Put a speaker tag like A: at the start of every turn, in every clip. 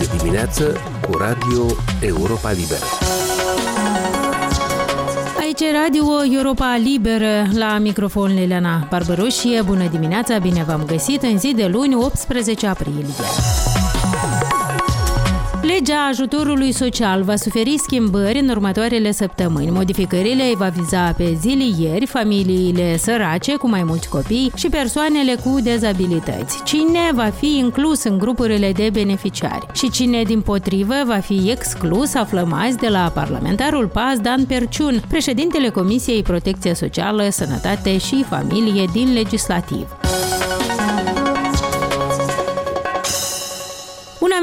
A: de dimineață cu Radio Europa Liberă.
B: Aici Radio Europa Liberă, la microfon Liliana Barbărușie. Bună dimineața, bine v-am găsit în zi de luni, 18 aprilie. Legea ajutorului social va suferi schimbări în următoarele săptămâni. Modificările va viza pe zilieri, familiile sărace cu mai mulți copii și persoanele cu dezabilități. Cine va fi inclus în grupurile de beneficiari și cine, din potrivă, va fi exclus, aflăm azi de la parlamentarul PAS Dan Perciun, președintele Comisiei Protecție Socială, Sănătate și Familie din Legislativ.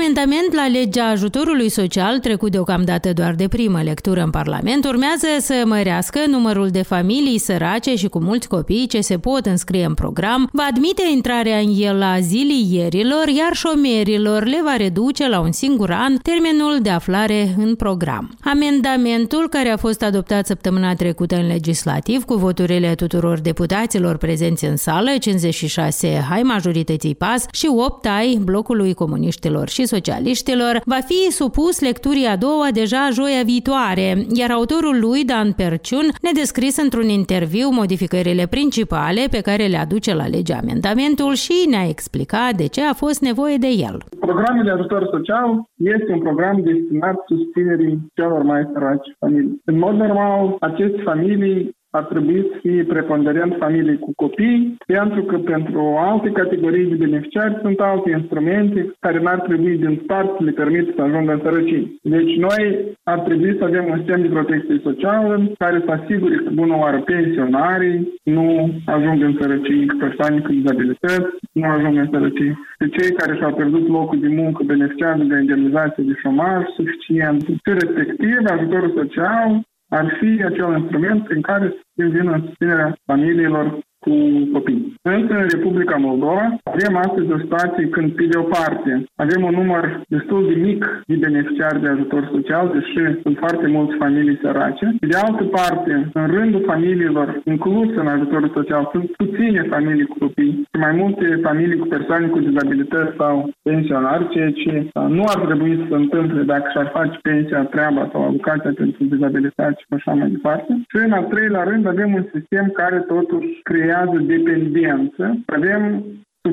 B: Amendament la legea ajutorului social, trecut deocamdată doar de primă lectură în Parlament, urmează să mărească numărul de familii sărace și cu mulți copii ce se pot înscrie în program, va admite intrarea în el la zilierilor, iar șomerilor le va reduce la un singur an termenul de aflare în program. Amendamentul, care a fost adoptat săptămâna trecută în legislativ cu voturile tuturor deputaților prezenți în sală, 56 hai majorității PAS și 8 ai blocului comuniștilor și socialiștilor, va fi supus lecturii a doua deja joia viitoare, iar autorul lui, Dan Perciun, ne descris într-un interviu modificările principale pe care le aduce la lege amendamentul și ne-a explicat de ce a fost nevoie de el.
C: Programul de ajutor social este un program destinat susținerii celor mai săraci familii. În mod normal, aceste familii ar trebui să fie preponderent familii cu copii, pentru că pentru alte categorii de beneficiari sunt alte instrumente care n-ar trebui din start să le permit să ajungă în sărăcie. Deci noi ar trebui să avem un sistem de protecție socială care să asigure că bună oară pensionarii nu ajung în sărăcie, că persoane cu dizabilități nu ajung în sărăcie. De cei care și-au pierdut locul de muncă beneficiază de indemnizație de șomaj suficient. Și respectiv, ajutorul social ar fi acel instrument prin care să vină susținerea familiilor cu copii. Însă, în Republica Moldova, avem astăzi o situație când, pe de o parte, avem un număr destul de mic de beneficiari de ajutor social, deși sunt foarte mulți familii sărace. Pe de altă parte, în rândul familiilor incluse în ajutorul social, sunt puține familii cu copii și mai multe familii cu persoane cu dizabilități sau pensionari, ceea ce nu ar trebui să se întâmple dacă și-ar face pensia treaba sau alocația pentru dizabilitate și așa mai departe. Și în al treilea rând avem un sistem care totuși creează creează dependență. Avem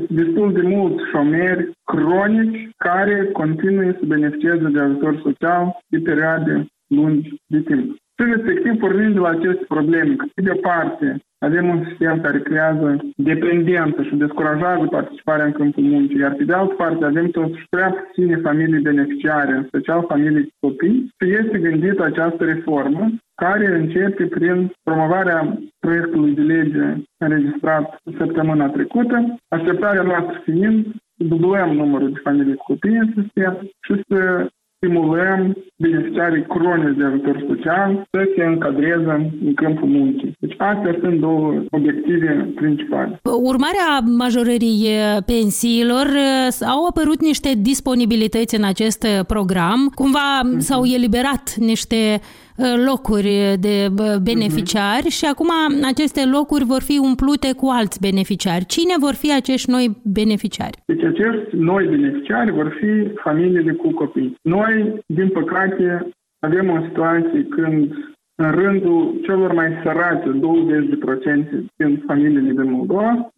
C: destul de mulți șomeri cronici care continuă să beneficieze de ajutor social de perioade lungi de timp. Și respectiv pornind de la aceste probleme, că de parte avem un sistem care creează dependență și descurajează participarea în câmpul muncii, iar pe de altă parte avem totuși prea puține familii beneficiare, în special familii cu copii, și este gândită această reformă care începe prin promovarea proiectului de lege înregistrat săptămâna trecută, așteptarea noastră fiind să dublăm numărul de familii cu copii în sistem și să stimulăm beneficiarii cronici de ajutor social să se încadreze în câmpul muncii. Deci astea sunt două obiective principale.
B: Urmarea majorării pensiilor au apărut niște disponibilități în acest program. Cumva uh-huh. s-au eliberat niște Uh, locuri de beneficiari uh-huh. și acum aceste locuri vor fi umplute cu alți beneficiari. Cine vor fi acești noi beneficiari?
C: Deci acești noi beneficiari vor fi familiile cu copii. Noi, din păcate, avem o situație când în rândul celor mai sărace, 20% din familiile din Moldova,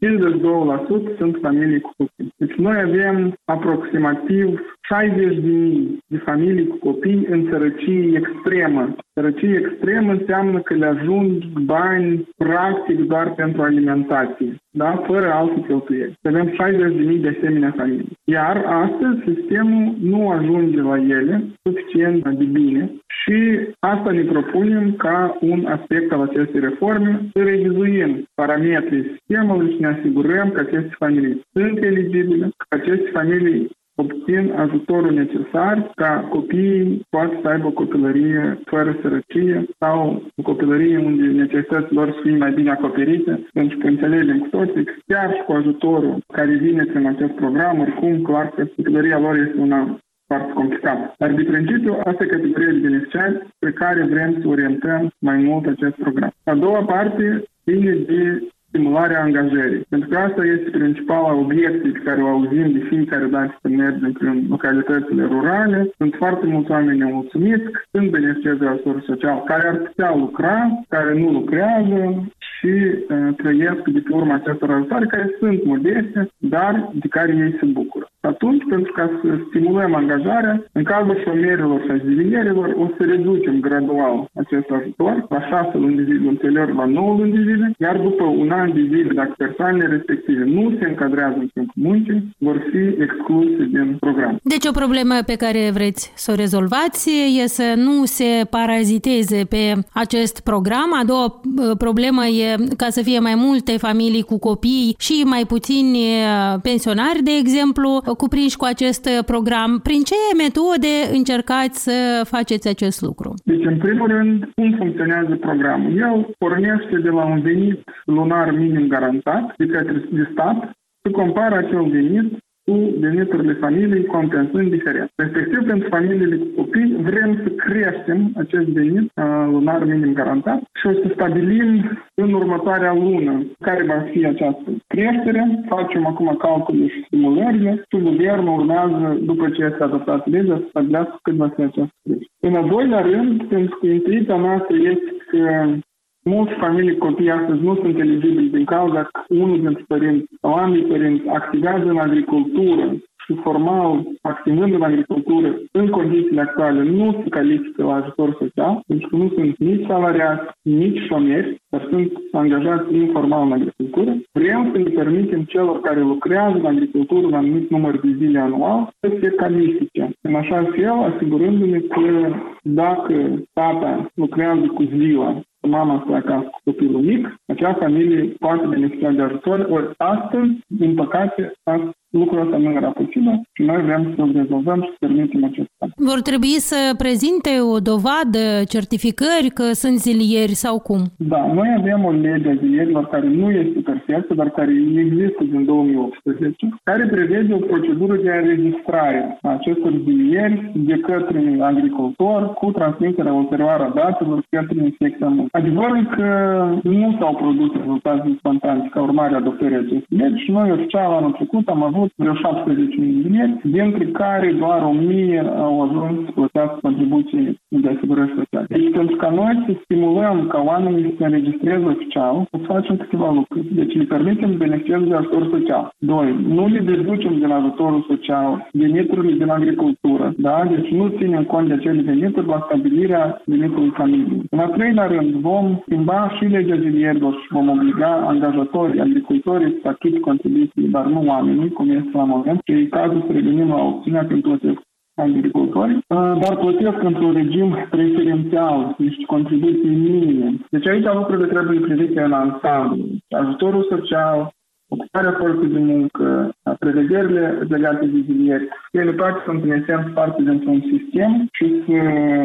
C: 52% sunt familii cu copii. Deci noi avem aproximativ 60.000 de familii cu copii în sărăcie extremă. Sărăcie extremă înseamnă că le ajung bani practic doar pentru alimentație, da? fără alte cheltuieli. Avem 60.000 de asemenea familii. Iar astăzi sistemul nu ajunge la ele suficient de bine și asta ne propunem ca un aspect al acestei reforme să revizuim parametrii sistemului și ne asigurăm că aceste familii sunt eligibile, că aceste familii obțin ajutorul necesar ca copiii poată să aibă o copilărie fără sărăcie sau o copilărie unde necesitățile lor să fie mai bine acoperite, pentru că înțelegem cu toții că chiar și cu ajutorul care vine prin acest program, oricum clar că copilăria lor este una foarte complicat. Dar de principiu, asta e categoria de beneficiari pe care vrem să orientăm mai mult acest program. A doua parte ține de stimularea angajării. Pentru că asta este principala obiecție pe care o auzim de fiecare dată când mergem prin localitățile rurale. Sunt foarte mulți oameni nemulțumiți că sunt beneficiari de ajutor social, care ar putea lucra, care nu lucrează și uh, trăiesc de pe urma acestor ajutoare, care sunt modeste, dar de care ei se bucură. Atunci, pentru ca să stimulăm angajarea, în cazul șomerilor și azivilierilor, o să reducem gradual acest ajutor la 6 luni de zile, ulterior la 9 luni de zile, iar după un an de zile, dacă persoanele respective nu se încadrează în timpul muncii, vor fi excluse din program.
B: Deci o problemă pe care vreți să o rezolvați e să nu se paraziteze pe acest program. A doua problemă e ca să fie mai multe familii cu copii și mai puțini pensionari, de exemplu, cuprinși cu acest program. Prin ce metode încercați să faceți acest lucru?
C: Deci, în primul rând, cum funcționează programul? El pornește de la un venit lunar minim garantat de către de stat, să compară acel venit cu veniturile familiei compensând diferența. Respectiv, pentru familiile cu copii, vrem să creștem acest venit lunar minim garantat și o să stabilim în următoarea lună care va fi această creștere. Facem acum calculul și simulările și guvernul urmează, după ce este adoptat legea, să stabilească cât va fi această creștere. În al doilea rând, pentru că intuiția noastră este că Mulți familii copii astăzi nu sunt eligibili din cauza că unul dintre părinți sau ambii părinți activează în agricultură și formal, activând în agricultură, în condițiile actuale, nu se califică la ajutor social, pentru că nu sunt nici salariați, nici șomeri, dar sunt angajați informal în agricultură. Vrem să ne permitem celor care lucrează în agricultură un anumit număr de zile anual să se califice. În așa fel, asigurându-ne că dacă tata lucrează cu ziua mama stă acasă cu copilul mic, acea familie poate beneficia de ajutor, ori astăzi, din păcate, lucrul ăsta nu era posibil și noi vrem să-l rezolvăm și să permitem acest fapt.
B: Vor trebui să prezinte o dovadă, certificări că sunt zilieri sau cum?
C: Da, noi avem o lege a zilierilor care nu este perfectă, dar care există din 2018, care prevede o procedură de înregistrare a acestor zilieri de către agricultor cu transmiterea ulterioară a datelor către inspecția Adevărul că nu s-au produs rezultate instantanți ca urmare a adoptării acestei legi și noi oficial anul trecut am avut vreo 17 milioane, dintre care doar 1000 au ajuns să plătească contribuții de asigurări sociale. Deci pentru ca noi să stimulăm ca oamenii să se înregistreze oficial, să facem câteva lucruri. Deci le permitem beneficieze de ajutor social. Doi, nu le deducem din ajutorul social veniturile din agricultură, da? Deci nu ținem cont de acele venituri la stabilirea venitului familiei. În al treilea rând, vom schimba și legea zilierilor și vom obliga angajatorii, agricultorii să achite contribuții, dar nu oamenii, cum este la moment, și e cazul să revenim la opțiunea când plătesc agricultori, uh, dar plătesc într-un regim preferențial, niște contribuții minime. Deci aici lucrurile trebuie privite în ansamblu. Ajutorul social, ocuparea forței de muncă, prevederile legate de zilieri, ele toate sunt în esență parte dintr-un sistem și se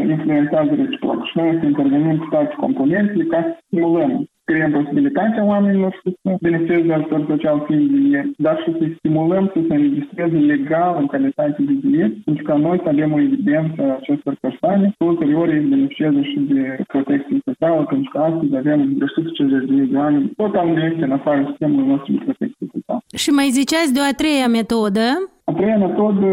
C: influențează reciproc. Și noi să intervenim cu toate componentele ca să stimulăm creăm posibilitatea oamenilor să beneficieze de ajutor social fiind zilier, dar și să stimulăm să se înregistreze legal în calitate de zilier, pentru că noi să avem o evidență a acestor persoane, ulterior ei beneficiază și de protecție socială, pentru că astăzi avem de 150 de oameni totalmente în afara sistemului nostru de protecție socială.
B: Și mai ziceați de o a treia metodă,
C: a treia metodă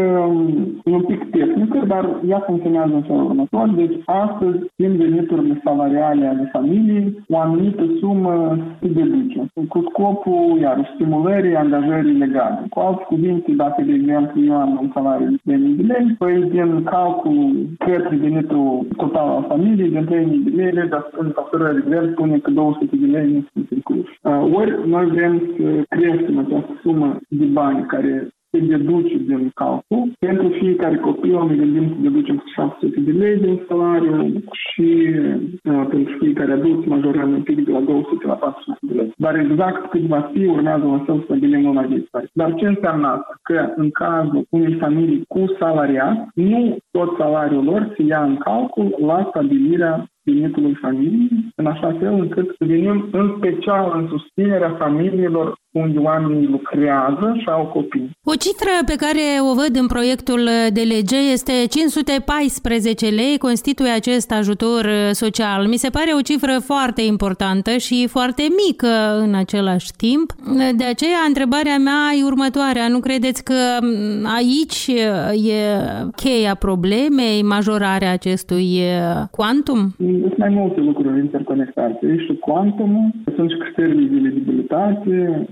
C: e un pic tehnică, dar ea funcționează în felul următor. Deci, astăzi, din veniturile salariale ale familiei, o anumită sumă se deduce, cu scopul, iar stimulării angajării legale. Cu alte cuvinte, dacă, de exemplu, eu am un salariu de 3.000 de lei, păi din calcul către venitul total al familiei, din 3.000 de lei, dar în factură de spune că 200 de lei nu sunt incluși. Ori noi vrem să creștem această sumă de bani care se deduce din calcul. Pentru fiecare copil ne gândim să deducem 700 de lei din salariu și uh, pentru fiecare adult majorăm un pic de la 200 la 400 de lei. Dar exact cât va fi, urmează la să stabilim luna viitoare. Dar ce înseamnă asta? Că în cazul unei familii cu salariat, nu tot salariul lor se ia în calcul la stabilirea venitului familiei, în așa fel încât să venim în special în susținerea familiilor unde oamenii lucrează și au copii.
B: O cifră pe care o văd în proiectul de lege este 514 lei constituie acest ajutor social. Mi se pare o cifră foarte importantă și foarte mică în același timp. De aceea, întrebarea mea e următoarea. Nu credeți că aici e cheia problemei, majorarea acestui quantum?
C: Sunt mai multe lucruri interconectate. E și quantumul, sunt și criteriile de eligibilitate,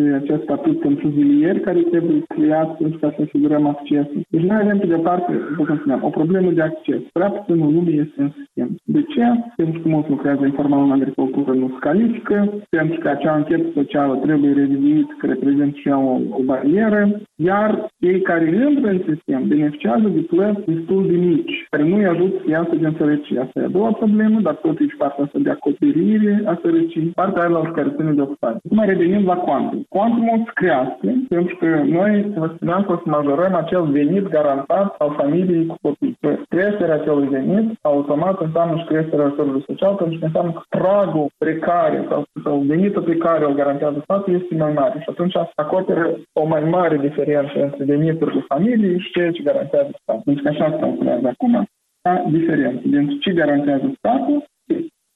C: acest statut pentru zilieri care trebuie creat pentru ca să asigurăm accesul. Deci noi avem, pe de parte, cum spuneam, o problemă de acces. Prea puținul lume este în sistem. De ce? Pentru că mulți lucrează informal în agricultură, nu se califică, pentru că acea anchetă socială trebuie revizuit, că reprezintă și ea o, o barieră, iar cei care intră în sistem beneficiază de plăți destul de mici, care nu îi ajută să iasă din sărăcie. Asta e a doua problemă, dar tot e partea asta de acoperire a sărăciei, partea aia care ține de ocupare. Acum revenim la quantum. Quantumul se crească pentru că noi, vă spuneam că o să majorăm acel venit garantat al familiei cu copii. Că creșterea acelui venit automat înseamnă și creșterea ajutorului social pentru că înseamnă că pragul precare sau, sau venitul pe care îl garantează statul este mai mare și atunci acoperă o mai mare diferență între veniturile familiei și ceea ce garantează statul. Pentru că așa se calculează acum diferență dintre ce garantează statul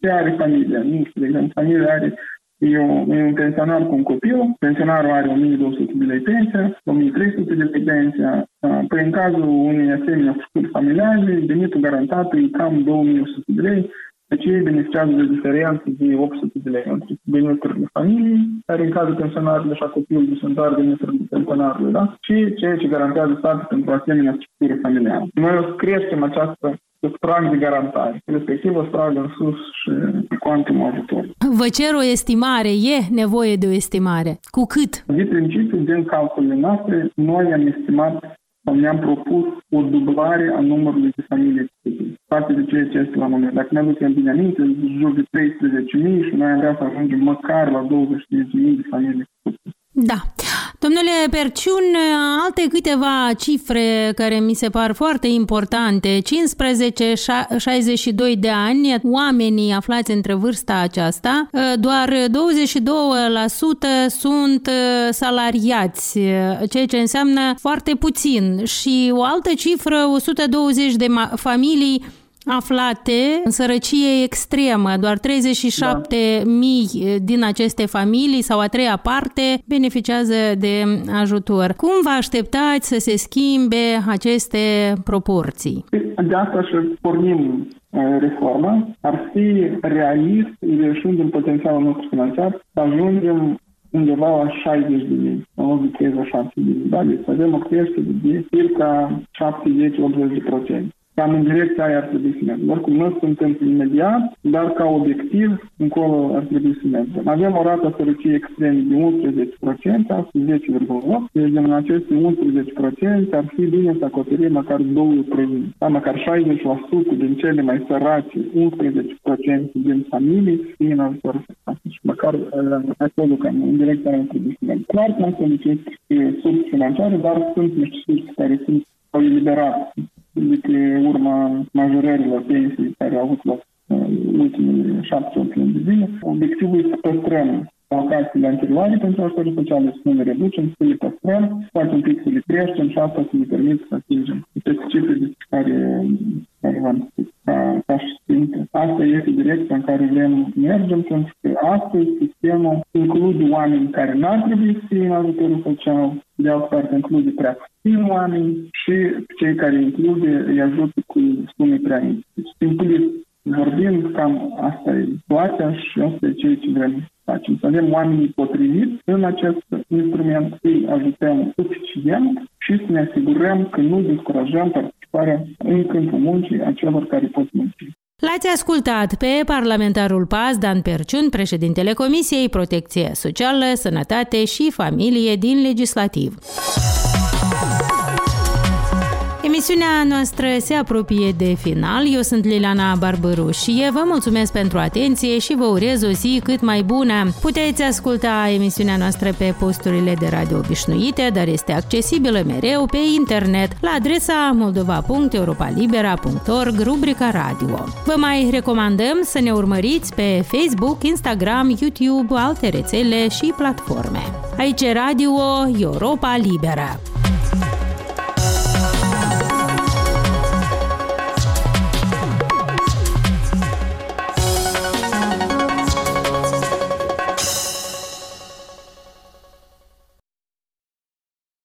C: ce are familia. Nu știu, de exemplu, familia are E, un, e un pensionar cu un copil, pensionarul are 1200 de lei pensia, 1300 de lei pensia. Păi în cazul unei asemenea structuri familiale, venitul garantat e cam 2100 de lei, deci ei beneficiază de diferență de 800 de lei între veniturile familiei, care în cazul pensionarilor și a copilului sunt doar veniturile pensionarului, da? și ceea ce garantează statul pentru asemenea structură familială. Noi o să creștem această prag de garantare, respectiv o prag în sus și cuantum ajutor.
B: Vă cer o estimare, e nevoie de o estimare. Cu cât?
C: De principiu, din calculele noastre, noi am estimat sau ne-am propus o dublare a numărului de familii copii, față de ceea ce este la moment. Dacă ne aducem bine aminte, jur de 13.000 și noi am vrea să ajungem măcar la 25.000 de familii copii.
B: Da. Domnule Perciun, alte câteva cifre care mi se par foarte importante. 15-62 de ani, oamenii aflați între vârsta aceasta, doar 22% sunt salariați, ceea ce înseamnă foarte puțin. Și o altă cifră, 120 de familii aflate în sărăcie extremă. Doar 37 da. mii din aceste familii sau a treia parte beneficiază de ajutor. Cum vă așteptați să se schimbe aceste proporții?
C: De asta și pornim reforma. Ar fi realist, ieșind din potențialul nostru financiar, să ajungem undeva la 60 de mii, în loc de 37 de mii. Da? Deci avem o creștere de circa 70-80 de procente. Cam în direcția aia ar trebui să mergem. Oricum, nu suntem imediat, dar ca obiectiv, încolo ar trebui să mergem. Avem o rată sărăcie extrem de 11%, astăzi 10,8%, deci din aceste 11% ar fi bine să acoperim măcar două provinții, da? măcar 60% din cele mai sărace, 11% din familii, fie în ajutor și măcar uh, acolo, cam în direcția aia trebuie să mergem. Clar că nu sunt surse financiare, dar sunt niște surse care sunt au eliberat de pe urma majorărilor pensii care au avut loc în ultimele șapte-opt luni de zile. Obiectivul este să păstrăm alocațiile anterioare pentru ajutorul social, să nu le reducem, să le păstrăm, poate un pic să le creștem și asta să ne permit să atingem aceste cifre de care, care v-am spus ca, ca și ținte. Asta este direcția în care vrem mergem, pentru că astăzi sistemul include oameni care n-ar trebui să fie în ajutorul social, de altă parte include prea puțin oameni și cei care include îi ajută cu sume prea mici. Deci, simplu vorbind, cam asta e situația și asta e ceea ce vrem să facem. Să avem oamenii potriviți în acest instrument, să-i ajutăm suficient și să ne asigurăm că nu descurajăm participarea în câmpul muncii a celor care pot munci.
B: L-ați ascultat pe parlamentarul PAS Dan Perciun, președintele Comisiei Protecție Socială, Sănătate și Familie din Legislativ. Emisiunea noastră se apropie de final. Eu sunt Liliana Barbărușie. Vă mulțumesc pentru atenție și vă urez o zi cât mai bună. Puteți asculta emisiunea noastră pe posturile de radio obișnuite, dar este accesibilă mereu pe internet la adresa moldova.europalibera.org, rubrica radio. Vă mai recomandăm să ne urmăriți pe Facebook, Instagram, YouTube, alte rețele și platforme. Aici Radio Europa Liberă.